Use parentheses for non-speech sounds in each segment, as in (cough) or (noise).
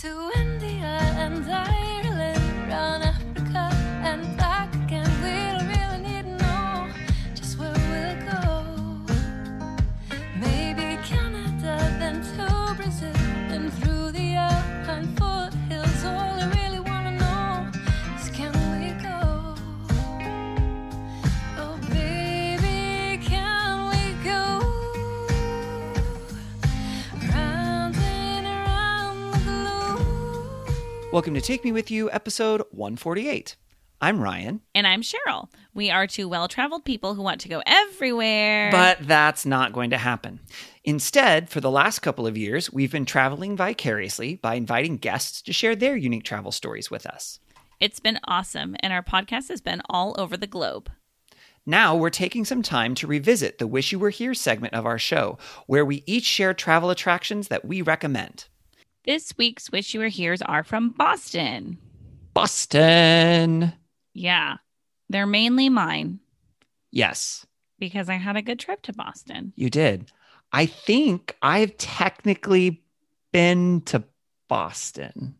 to India and Ireland, Welcome to Take Me With You, episode 148. I'm Ryan, And I'm Cheryl. We are two well traveled people who want to go everywhere. but that's not going to happen. Instead, for the last couple of years, we've been traveling vicariously by inviting guests to share their unique travel stories with us. it's been awesome, and our podcast has been all over the globe. Now we're taking some time to revisit the Wish You Were Here segment of our show, where we each share travel attractions that we recommend. This week's Wish You Were Here's are from Boston. Boston! Yeah, they're mainly mine Yes, because I had a good trip to Boston. you did. I think I've technically been to Boston.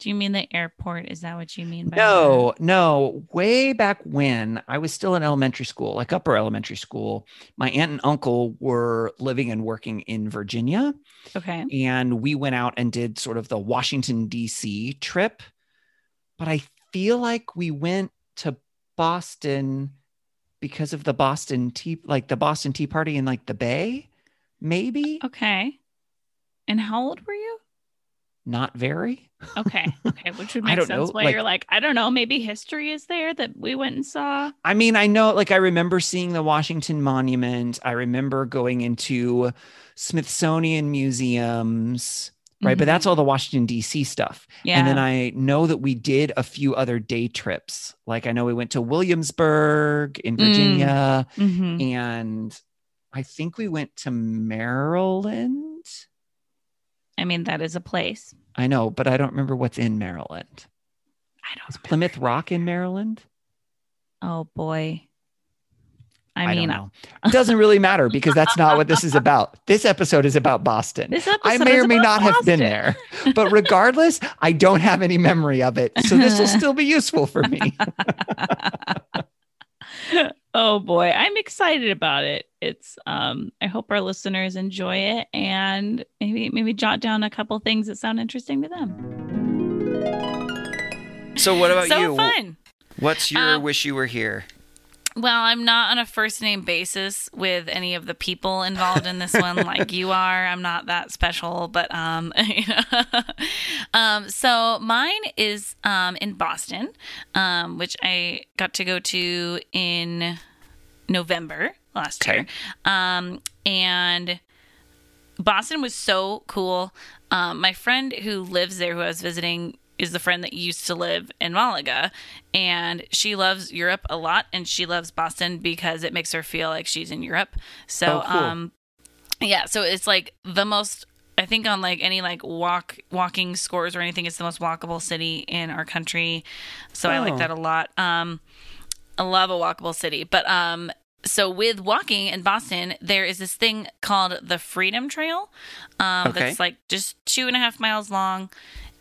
Do you mean the airport? Is that what you mean by No, no. Way back when I was still in elementary school, like upper elementary school, my aunt and uncle were living and working in Virginia. Okay. And we went out and did sort of the Washington, D.C. trip. But I feel like we went to Boston because of the Boston Tea, like the Boston Tea Party in like the Bay, maybe Okay. And how old were you? Not very. Okay. (laughs) Okay. Which would make sense know, why like- you're like, I don't know, maybe history is there that we went and saw. I mean, I know, like, I remember seeing the Washington Monument. I remember going into Smithsonian museums, right? But Mhm. that's all the Washington, D.C. stuff. Yeah. And then I know that we did a few other day trips. Like, I know we went to Williamsburg in Mm. Virginia, Mhm. and I think we went to Maryland. I mean, that is a place. I know, but I don't remember what's in Maryland. I don't Is Plymouth Rock in Maryland? Oh boy. I, I, mean. It doesn't really matter because that's not what this is about. (laughs) This episode is about Boston. this I may or may not have been there, but regardless, I don't have any memory of it. So this will (laughs) still be useful for me. (laughs) oh boy, I'm excited about it. It's um I hope our listeners enjoy it and maybe maybe jot down a couple things that sound interesting to them. So what about so you? fun. What's your Um, wish you were here? Well, I'm not on a first name basis with any of the people involved in this one like (laughs) you are. I'm not that special, but um, (laughs) um so mine is um in Boston, um which I got to go to in November last Okay. year. Um and Boston was so cool. Um, my friend who lives there, who I was visiting, is the friend that used to live in Malaga, and she loves Europe a lot, and she loves Boston because it makes her feel like she's in Europe. So, Oh, cool. um, yeah, so it's like the most. I think on like any like walk walking scores or anything, it's the most walkable city in our country. So I Oh. like that a lot. Um, I love a walkable city, but um, so with walking in Boston, there is this thing called the Freedom Trail. Um, Okay. that's like just two and a half miles long,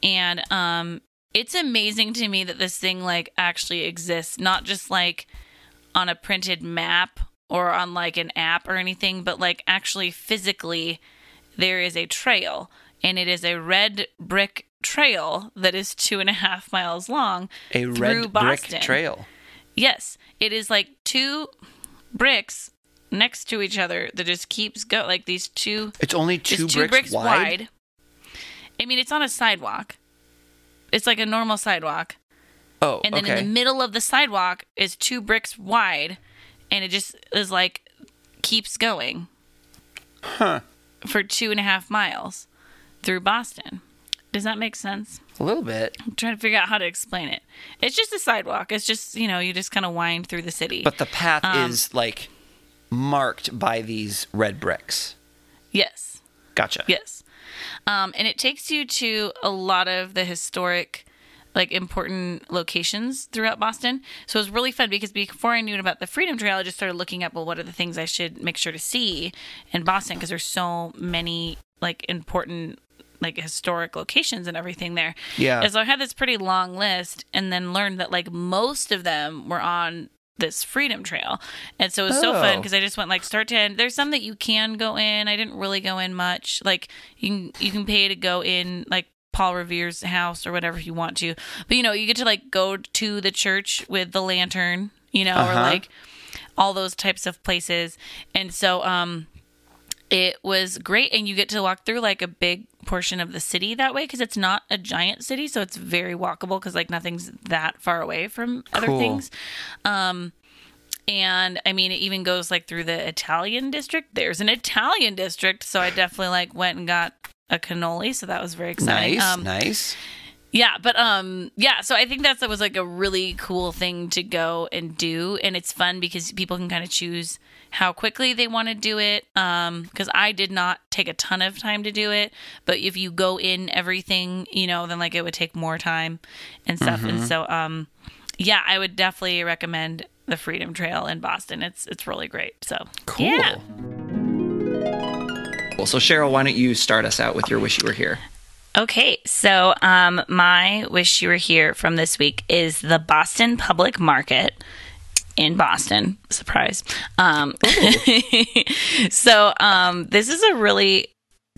and um, it's amazing to me that this thing like actually exists, not just like on a printed map or on like an app or anything, but like actually physically, there is a trail, and it is a red brick trail that is two and a half miles long. A red brick Boston. trail. Yes, it is like two bricks next to each other that just keeps go like these two It's only two, just two bricks, bricks, wide. wide. I mean, it's on a sidewalk. It's like a normal sidewalk, Oh, and then okay. in the middle of the sidewalk is two bricks wide, and it just is like keeps going huh. for two and a half miles through Boston. Does that make sense? A little bit. I'm trying to figure out how to explain it. It's just a sidewalk. It's just you know you just kind of wind through the city. But the path Um, is like marked by these red bricks. yes. Gotcha. Yes. Um, and it takes you to a lot of the historic, like important locations throughout Boston. So it was really fun because before I knew about the Freedom Trail, I just started looking up, well, what are the things I should make sure to see in Boston? Because there's so many like important like historic locations and everything there. Yeah. And so I had this pretty long list and then learned that like most of them were on this freedom trail. And so it was so fun Oh. because I just went like start to end. There's some that you can go in. I didn't really go in much. Like you can you can pay to go in like Paul Revere's house or whatever if you want to. But you know, you get to like go to the church with the lantern, you know, or Uh-huh. like all those types of places. And so um it was great and you get to walk through like a big portion of the city that way because it's not a giant city so it's very walkable because like nothing's that far away from other Cool. things um and i mean it even goes like through the italian district there's an italian district so i definitely like went and got a cannoli so that was very exciting Nice, um nice. Yeah, but um yeah, so I think that's that was like a really cool thing to go and do and it's fun because people can kind of choose how quickly they want to do it um cuz I did not take a ton of time to do it, but if you go in everything, you know, then like it would take more time and stuff. And so um yeah, I would definitely recommend the Freedom Trail in Boston. It's it's really great. So, Cool. yeah. Cool. So Cheryl, why don't you start us out with your wish you were here? Okay, so um, my wish you were here from this week is the Boston Public Market in Boston. Surprise. Um, (laughs) so um, this is a really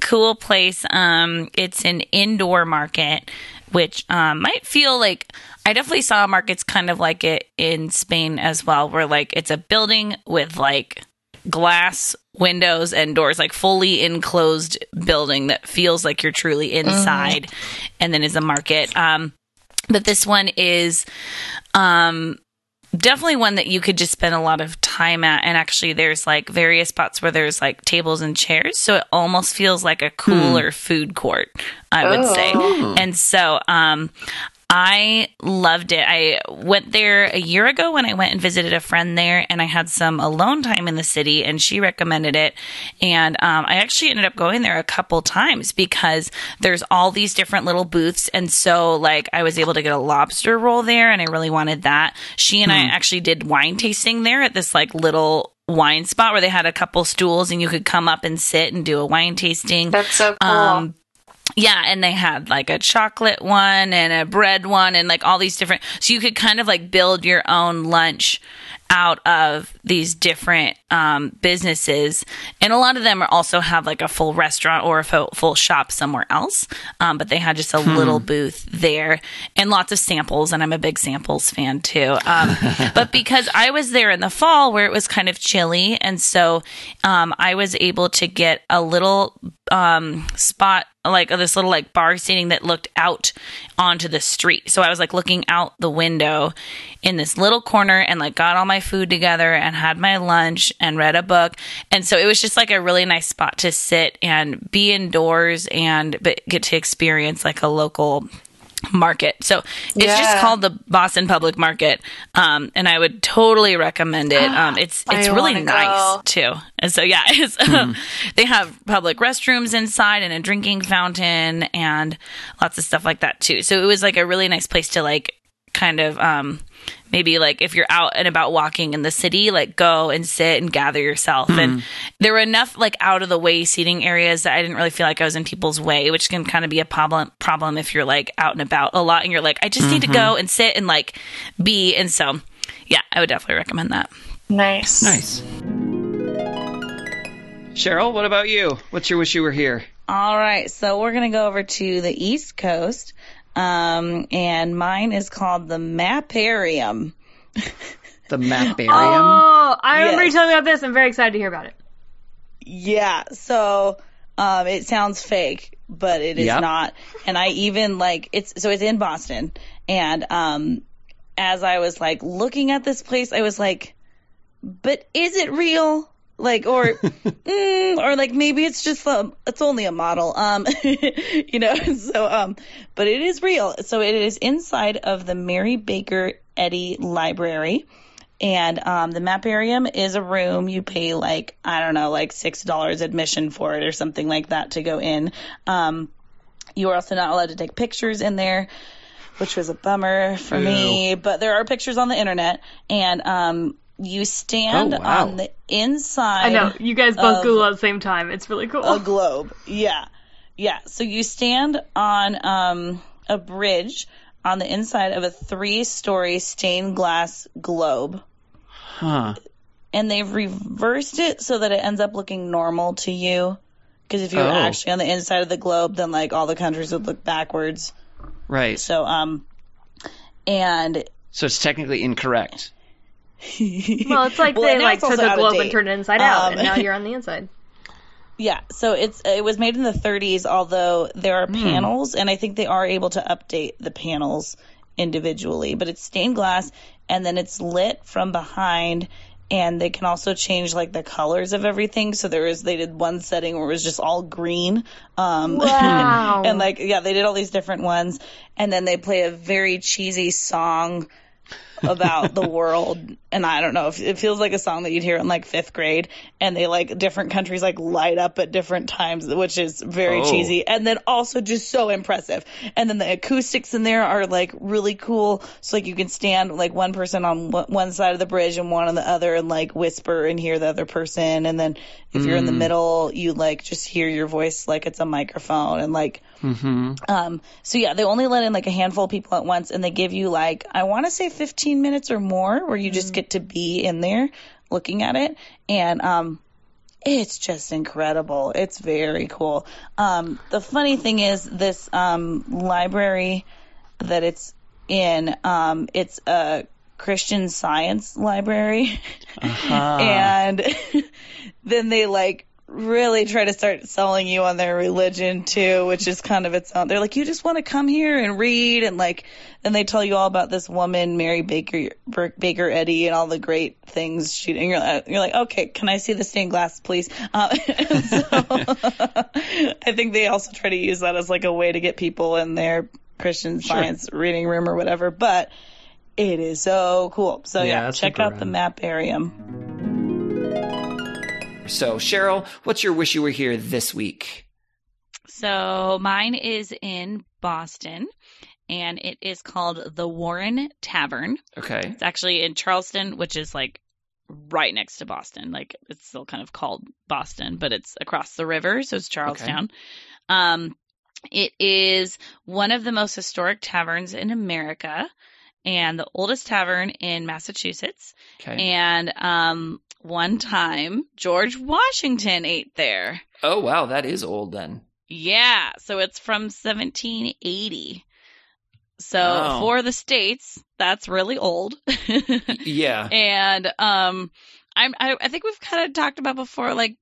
cool place. Um, it's an indoor market, which um, might feel like I definitely saw markets kind of like it in Spain as well, where like it's a building with like glass windows and doors, like fully enclosed building that feels like you're truly inside, and then is a market. Um, but this one is um definitely one that you could just spend a lot of time at. And actually there's like various spots where there's like tables and chairs. So it almost feels like a cooler food court i would say. And so um I loved it. I went there a year ago when I went and visited a friend there, and I had some alone time in the city, and she recommended it. And um, I actually ended up going there a couple times because there's all these different little booths. And so, like, I was able to get a lobster roll there, and I really wanted that. She and I actually did wine tasting there at this, like, little wine spot where they had a couple stools and you could come up and sit and do a wine tasting. That's so cool. Um, yeah, and they had like a chocolate one and a bread one and like all these different so you could kind of like build your own lunch out of these different um, businesses. And a lot of them are also have like a full restaurant or a full, full shop somewhere else um, but they had just a little booth there and lots of samples and i'm a big samples fan too um, (laughs) but because i was there in the fall where it was kind of chilly and so um, i was able to get a little um, spot like this little like bar seating that looked out onto the street. So I was like looking out the window in this little corner and like got all my food together and had my lunch and read a book. And so it was just like a really nice spot to sit and be indoors and but get to experience like a local market. So it's just called the Boston Public Market. Um, and I would totally recommend it. Um, it's (gasps) I it's really nice go. too. And so yeah, (laughs) it's, um, (laughs) they have public restrooms inside and a drinking fountain and lots of stuff like that too. So it was like a really nice place to like kind of um maybe like if you're out and about walking in the city like go and sit and gather yourself hmm. and there were enough like out of the way seating areas that I didn't really feel like I was in people's way which can kind of be a problem problem if you're like out and about a lot and you're like I just need to go mm-hmm. and sit and like be and so yeah I would definitely recommend that nice. Nice. Cheryl, what about you? What's your wish you were here? All right, so we're gonna go over to the East Coast, um, and mine is called the Mapparium. (laughs) The Mapparium. Oh, I remember you telling me about this. I'm very excited to hear about it. Yeah, so um, it sounds fake, but it is Yep. not. And I even like it's so it's in Boston, and um, as I was like looking at this place, I was like, but is it real? Like or (laughs) mm, or like maybe it's just um it's only a model um (laughs) you know (laughs) so um but it is real. So it is inside of the Mary Baker Eddy Library. And um, the mapparium is a room you pay like i don't know like six dollars admission for it or something like that to go in. Um, you are also not allowed to take pictures in there which was a bummer for me but there are pictures on the internet. And um, you stand Oh, wow. on the inside I know you guys both of Google at the same time. It's really cool. a globe. Yeah. Yeah, so you stand on um, a bridge on the inside of a three-story stained glass globe, Huh. and they've reversed it so that it ends up looking normal to you. Because if you were Oh. actually on the inside of the globe, then like all the countries would look backwards. Right. So um, and So it's technically incorrect. (laughs) Well, it's like Well, they like took a globe and turned it inside out, Um, and now you're on the inside. (laughs) Yeah, so it's it was made in the 30s, although there are panels, and I think they are able to update the panels individually. But it's stained glass, and then it's lit from behind, and they can also change like the colors of everything. So there was they did one setting where it was just all green, um, (laughs) Wow. and like yeah, they did all these different ones, and then they play a very cheesy song about the world. And I don't know if it feels like a song that you'd hear in like fifth grade and they like different countries like light up at different times which is very Oh. cheesy and then also just so impressive. And then the acoustics in there are like really cool. So like you can stand like one person on one- one side of the bridge and one on the other and like whisper and hear the other person. And then if you're in the middle you like just hear your voice like it's a microphone and like Mm-hmm. um, so yeah, they only let in like a handful of people at once, and they give you like I want to say 15 minutes or more, where you just get to be in there looking at it, and um, it's just incredible. It's very cool. Um, the funny thing is, this um, library that it's in, um, it's a Christian Science library, (laughs) Uh-huh. and (laughs) then they like really try to start selling you on their religion too, which is kind of its own. They're like, you just want to come here and read, and like, and they tell you all about this woman, Mary Baker Baker Eddy, and all the great things she. And you're, you're like, okay, can I see the stained glass, please? Uh, (laughs) so, (laughs) I think they also try to use that as like a way to get people in their Christian Science reading room or whatever, but. It is so cool. So Yeah, yeah, check out the rad. mapparium. So Cheryl, what's your wish you were here this week? So mine is in Boston, and it is called the Warren Tavern. Okay. It's actually in Charlestown, which is like right next to Boston. Like it's still kind of called Boston, but it's across the river, so it's Charlestown. Um, it is one of the most historic taverns in America and the oldest tavern in Massachusetts. Okay. And um, one time George Washington ate there. oh wow, that is old then. Yeah, so it's from 1780. So Wow. for the states, that's really old. (laughs) Yeah. and um I'm I, I think we've kind of talked about before like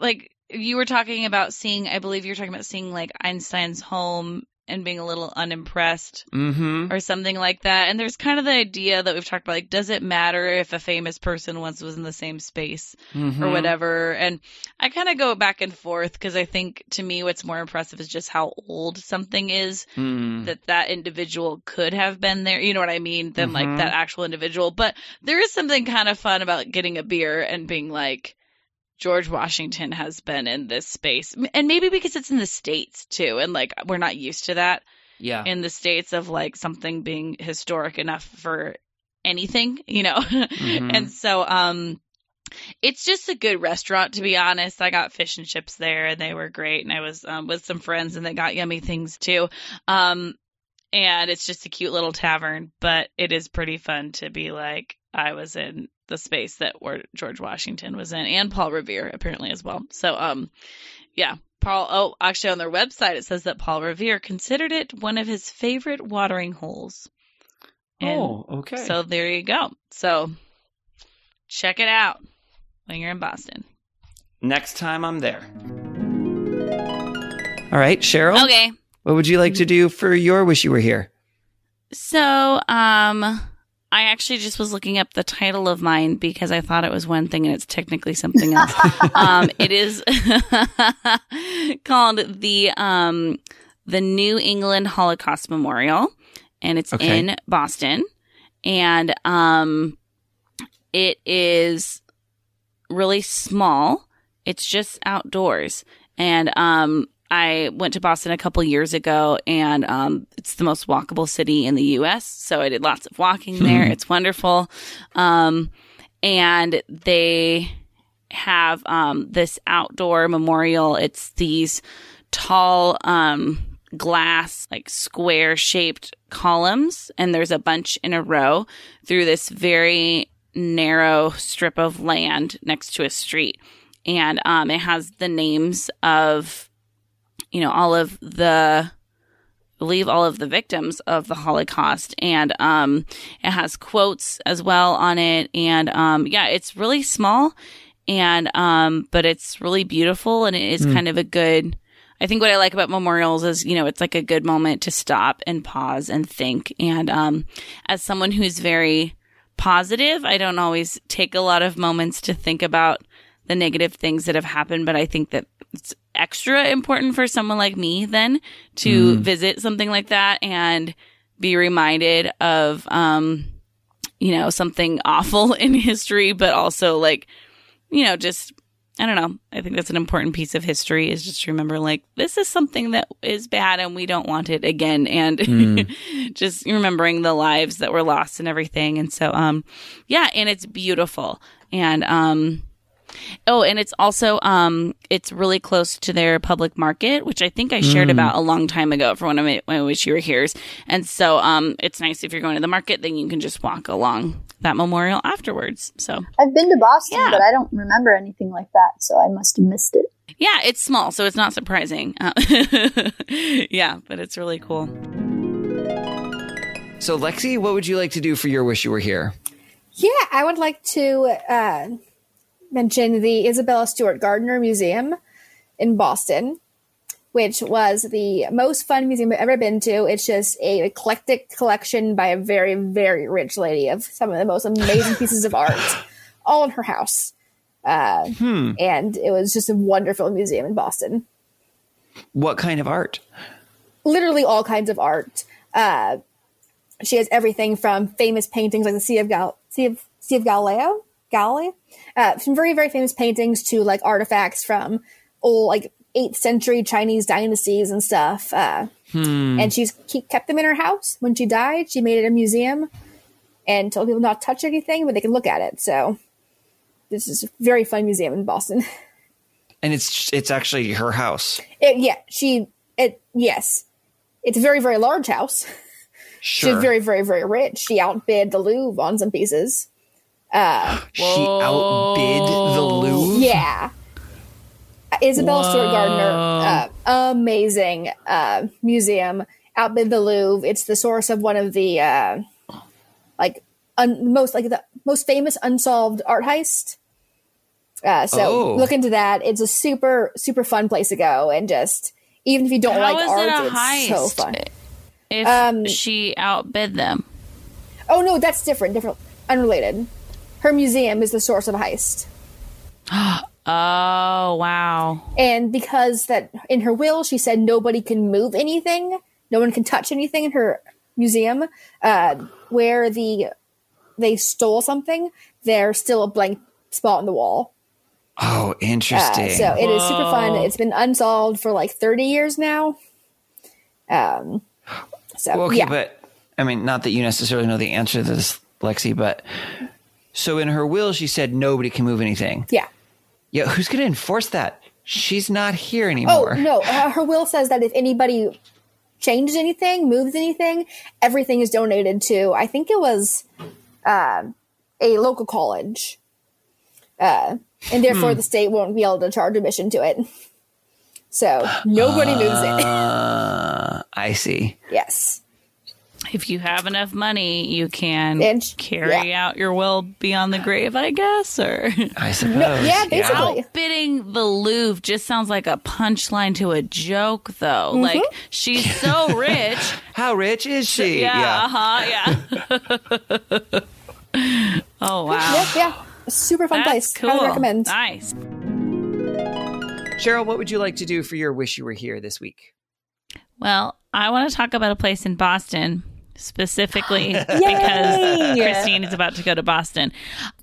like you were talking about seeing I believe you were talking about seeing like Einstein's home and being a little unimpressed Mm-hmm. or something like that. And there's kind of the idea that we've talked about like does it matter if a famous person once was in the same space Mm-hmm. or whatever. And I kind of go back and forth because I think to me what's more impressive is just how old something is Mm. that that individual could have been there. You know what I mean? Than Mhm. like that actual individual. But there is something kind of fun about getting a beer and being like, George Washington has been in this space. And maybe because it's in the States too. And like we're not used to that Yeah. in the States of like something being historic enough for anything, you know? Mhm. (laughs) And so, um, it's just a good restaurant to be honest. I got fish and chips there and they were great. And I was um, with some friends and they got yummy things too. Um, and it's just a cute little tavern, but it is pretty fun to be like, I was in the space that where George Washington was in and Paul Revere apparently as well. So, um, yeah, Paul, oh, actually on their website, it says that Paul Revere considered it one of his favorite watering holes. And oh, okay. so there you go. So check it out when you're in Boston. next time I'm there. All right, Cheryl. Okay. What would you like to do for your wish you were here? So, um, I actually just was looking up the title of mine because I thought it was one thing and it's technically something else. (laughs) um, it is (laughs) called the um the New England Holocaust Memorial, and it's Okay. in Boston, and um, it is really small. It's just outdoors, and um, I went to Boston a couple years ago, and um, it's the most walkable city in the U.S. So I did lots of walking there. it's wonderful, um, and they have um, this outdoor memorial. It's these tall um glass like square shaped columns and there's a bunch in a row through this very narrow strip of land next to a street and um it has the names of you know all of the believe all of the victims of the Holocaust, and um, it has quotes as well on it. And um, yeah, it's really small, and um, but it's really beautiful, and it is kind of a good. I think what I like about memorials is you know it's like a good moment to stop and pause and think. And um, as someone who's very positive, I don't always take a lot of moments to think about the negative things that have happened, but I think that it's extra important for someone like me then to visit something like that and be reminded of um you know something (laughs) awful in history but also like you know just I don't know. I think that's an important piece of history is just to remember like this is something that is bad and we don't want it again and (laughs) just remembering the lives that were lost and everything. And so um yeah, and it's beautiful. And um Oh, and it's also um it's really close to their public market, which I think I shared about a long time ago for one of my, my wish you were here's. And so um it's nice if you're going to the market, then you can just walk along that memorial afterwards. So I've been to Boston, Yeah. but I don't remember anything like that, so I must have missed it. yeah, it's small, so it's not surprising. Uh, (laughs) yeah, but it's really cool. So, Lexi, what would you like to do for your wish you were here? Yeah, I would like to uh, mention the Isabella Stewart Gardner Museum in Boston, which was the most fun museum I've ever been to. It's just a eclectic collection by a very, very rich lady of some of the most amazing (laughs) pieces of art, all in her house. Uh, And it was just a wonderful museum in Boston. What kind of art? literally all kinds of art. Uh, she has everything from famous paintings like the Sea of Gal- Sea of Sea of Galileo, Galilee, uh, some very very famous paintings to like artifacts from old like eighth century Chinese dynasties and stuff. Uh, And she's keep, kept them in her house. When she died, she made it a museum and told people not to touch anything, but they can look at it. So this is a very fun museum in Boston. (laughs) And it's it's actually her house. It, yeah, she it yes, it's a very very large house. (laughs) Sure. She's very, very, very rich. She outbid the Louvre on some pieces. She outbid the Louvre. Yeah. Isabel Stewart Gardner, uh, amazing uh, museum, outbid the Louvre. It's the source of one of the uh, like un- most like the most famous unsolved art heist. Uh, so Oh. look into that. It's a super super fun place to go, and just even if you don't How like art, it a it's so fun. If Um, she outbid them. Oh no, that's different, different, unrelated. Her museum is the source of a heist. (gasps) Oh, wow. and because that in her will she said nobody can move anything. No one can touch anything in her museum. Uh, where the they stole something there's still a blank spot in the wall. Oh, uh, interesting. so it is super fun. It's been unsolved for like 30 years now. Um so okay, yeah. but I mean, not that you necessarily know the answer to this, Lexi, but so in her will, she said nobody can move anything. yeah Yeah, who's going to enforce that? She's not here anymore. oh no (laughs) uh, her will says that if anybody changes anything moves anything everything is donated to i think it was uh, a local college uh, and therefore Hmm. the state won't be able to charge admission to it so nobody moves it Uh, I see. (laughs) yes If you have enough money, you can And- carry yeah. out your will beyond the grave, I guess, or (laughs) I suppose. yeah, basically. outbidding the Louvre just sounds like a punchline to a joke, though. Like she's so (laughs) rich. How rich is she? yeah, uh-huh, yeah. (laughs) oh wow, Yep, yeah super fun that's place cool. highly recommend Nice. Cheryl, what would you like to do for your wish you were here this week? Well, I want to talk about a place in Boston specifically (laughs) because Christine is about to go to Boston.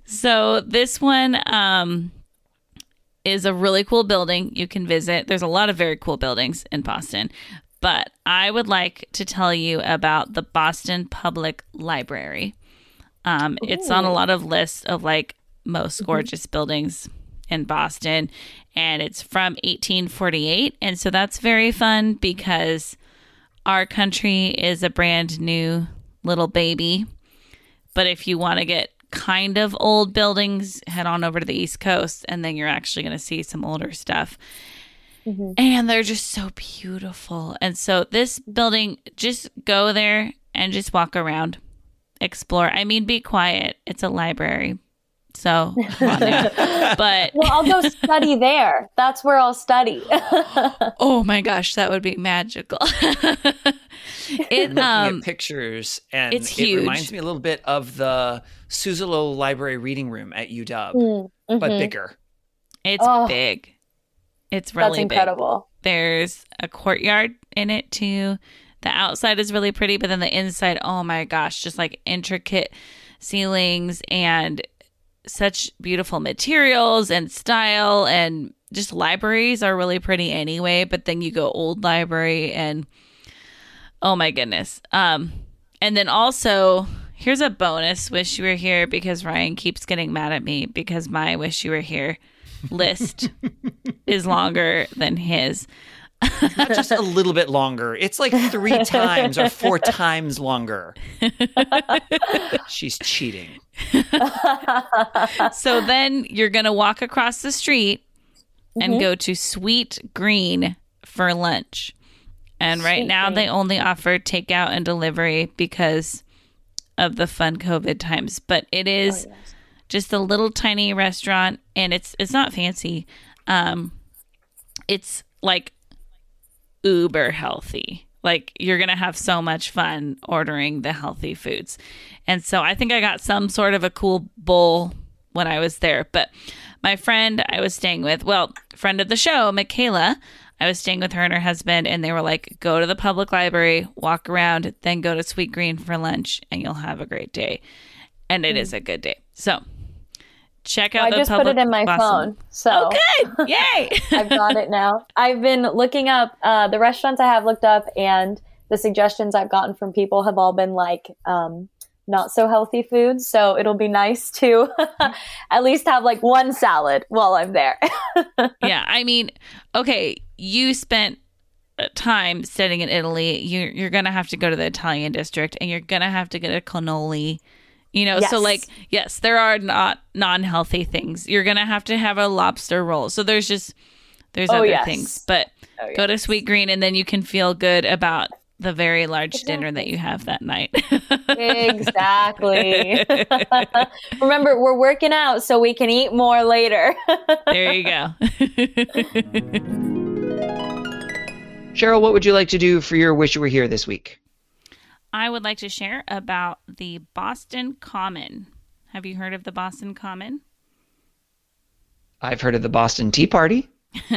So this one um, is a really cool building you can visit. There's a lot of very cool buildings in Boston, but I would like to tell you about the Boston Public Library. Um, it's on a lot of lists of like most gorgeous buildings in Boston, and it's from 1848. And so that's very fun because our country is a brand new little baby. But if you want to get kind of old buildings, head on over to the East Coast, and then you're actually going to see some older stuff. Mm-hmm. And they're just so beautiful. And so, this building, just go there and just walk around, explore. I mean, be quiet. It's a library. So, come on now. (laughs) but Well, I'll go study there. That's where I'll study. (laughs) oh my gosh, that would be magical. (laughs) it um at pictures, and it's it reminds me a little bit of the Suzzallo Library Reading Room at UW, Mm, but mhm. bigger. it's Oh. big. It's That's really big. incredible. There's a courtyard in it too. The outside is really pretty, but then the inside, oh my gosh, just like intricate ceilings and such beautiful materials and style and just libraries are really pretty anyway, but then you go old library and oh my goodness. Um and then also here's a bonus wish you were here because Ryan keeps getting mad at me because my wish you were here list (laughs) is longer than his. (laughs) Not just a little bit longer. It's like three (laughs) times or four times longer. She's cheating. (laughs) So then you're going to walk across the street and go to Sweet Green for lunch. And right now Green. they only offer takeout and delivery because of the fun COVID times. But it is just a little tiny restaurant and it's it's not fancy. Um it's like uber healthy. Like you're going to have so much fun ordering the healthy foods. And so I think I got some sort of a cool bowl when I was there. But my friend I was staying with, well, friend of the show, Michaela, I was staying with her and her husband, and they were like, go to the public library, walk around, then go to Sweet Green for lunch, and you'll have a great day. And it is mm. a good day. So check out I the just put it in my phone. So Oh, good. (laughs) Yay. I've got it now. I've been looking up uh, the restaurants I have looked up, and the suggestions I've gotten from people have all been like um, not so healthy foods. So it'll be nice to (laughs) at least have like one salad while I'm there. (laughs) yeah, I mean, okay, you spent uh, time studying in Italy. You're you're gonna have to go to the Italian district, and you're gonna have to get a cannoli. You know, so like, yes, there are not non-healthy things. You're gonna have to have a lobster roll. So there's just there's Oh, other yes. things, but Oh, go to Sweet Green, and then you can feel good about the very large dinner that you have that night. exactly. (laughs) Remember, we're working out so we can eat more later. there you go. (laughs) (laughs) Cheryl, what would you like to do for your wish you were here this week? I would like to share about the Boston Common. Have you heard of the Boston Common? I've heard of the Boston Tea Party. (laughs)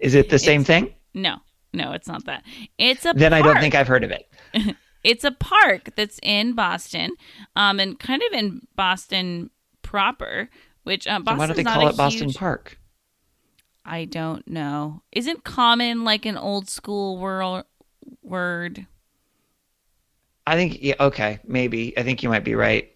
Is it the same thing? No, no, it's not that. It's a Then I don't think I've heard of it. (laughs) it's a park that's in Boston, um, and kind of in Boston proper. Which um, So Boston's why don't they call it Boston huge- Park? I don't know. Isn't common like an old school world word? I think yeah, okay, maybe. I think you might be right.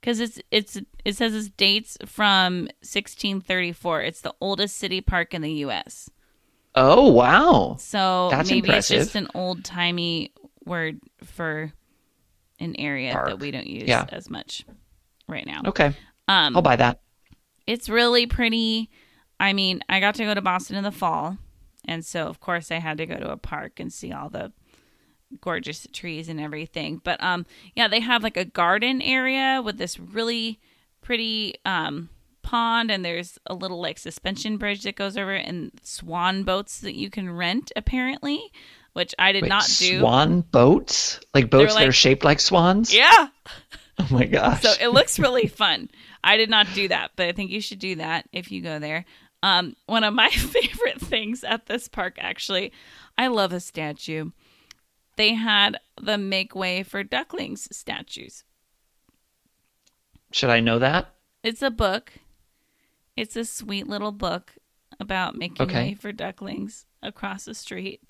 Because it's it's it says it dates from 1634. It's the oldest city park in the U.S. Oh wow. So That's maybe impressive. it's just an old timey word for an area Park. that we don't use Yeah. as much right now. Okay. Um, I'll buy that. it's really pretty. I mean, I got to go to Boston in the fall, and so of course I had to go to a park and see all the gorgeous trees and everything. But um, yeah, they have like a garden area with this really pretty um pond, and there's a little like suspension bridge that goes over, it, and swan boats that you can rent apparently, which I did Wait, not do. Swan boats? Like boats that are shaped like swans? Yeah. (laughs) Oh my gosh. So it looks really fun. I did not do that, but I think you should do that if you go there. Um, one of my (laughs) favorite things at this park, actually, I love a statue. They had the Make Way for Ducklings statues. Should I know that? It's a book. It's a sweet little book about making Okay. way for ducklings across the street.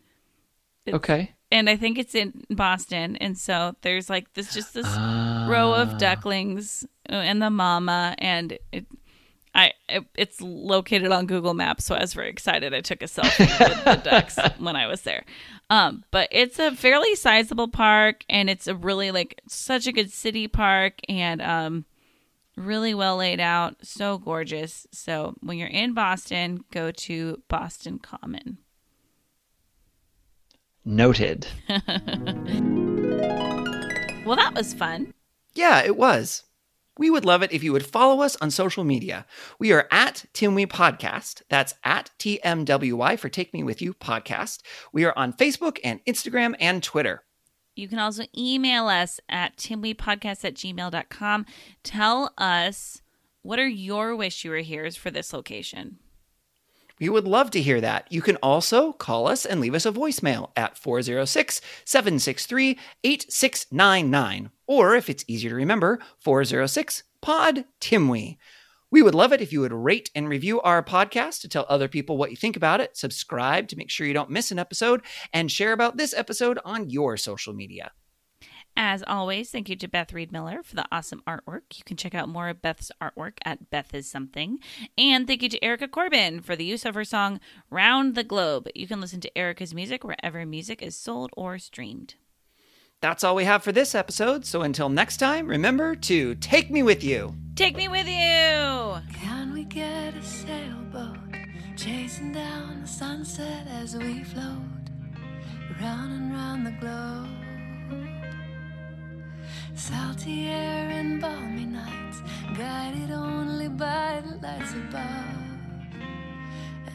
It's- Okay. And I think it's in Boston. And so there's like this just this row Ah. of ducklings uh, and the mama and it I it, it's located on Google Maps, so I was very excited. I took a selfie with the ducks (laughs) when I was there. Um, but it's a fairly sizable park, and it's a really like such a good city park, and um, really well laid out, so gorgeous. So when you're in Boston, go to Boston Common. Noted. (laughs) Well, that was fun. Yeah, it was. We would love it if you would follow us on social media. We are at Timwe Podcast. That's at TMWY for Take Me With You Podcast. We are on Facebook and Instagram and Twitter. You can also email us at timwepodcast at gmail.com. Tell us what are your wish you were here's for this location. We would love to hear that. You can also call us and leave us a voicemail at 406 763 8699. Or if it's easier to remember, 406 Pod Timwe. We would love it if you would rate and review our podcast to tell other people what you think about it, subscribe to make sure you don't miss an episode, and share about this episode on your social media. As always, thank you to Beth Reed Miller for the awesome artwork. You can check out more of Beth's artwork at Beth is Something. And thank you to Erica Corbin for the use of her song Round the Globe. You can listen to Erica's music wherever music is sold or streamed. That's all we have for this episode. So until next time, remember to take me with you. Take me with you! Can we get a sailboat chasing down the sunset as we float round and round the globe? Salty air and balmy nights, guided only by the lights above,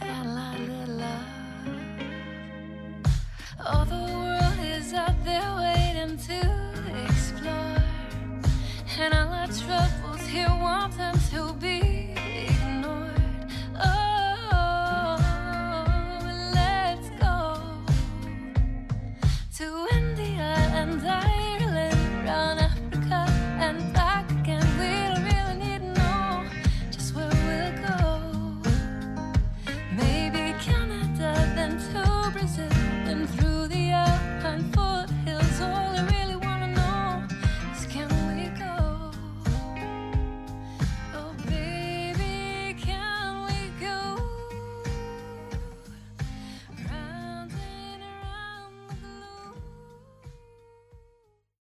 and light little love. Oh, to explore, and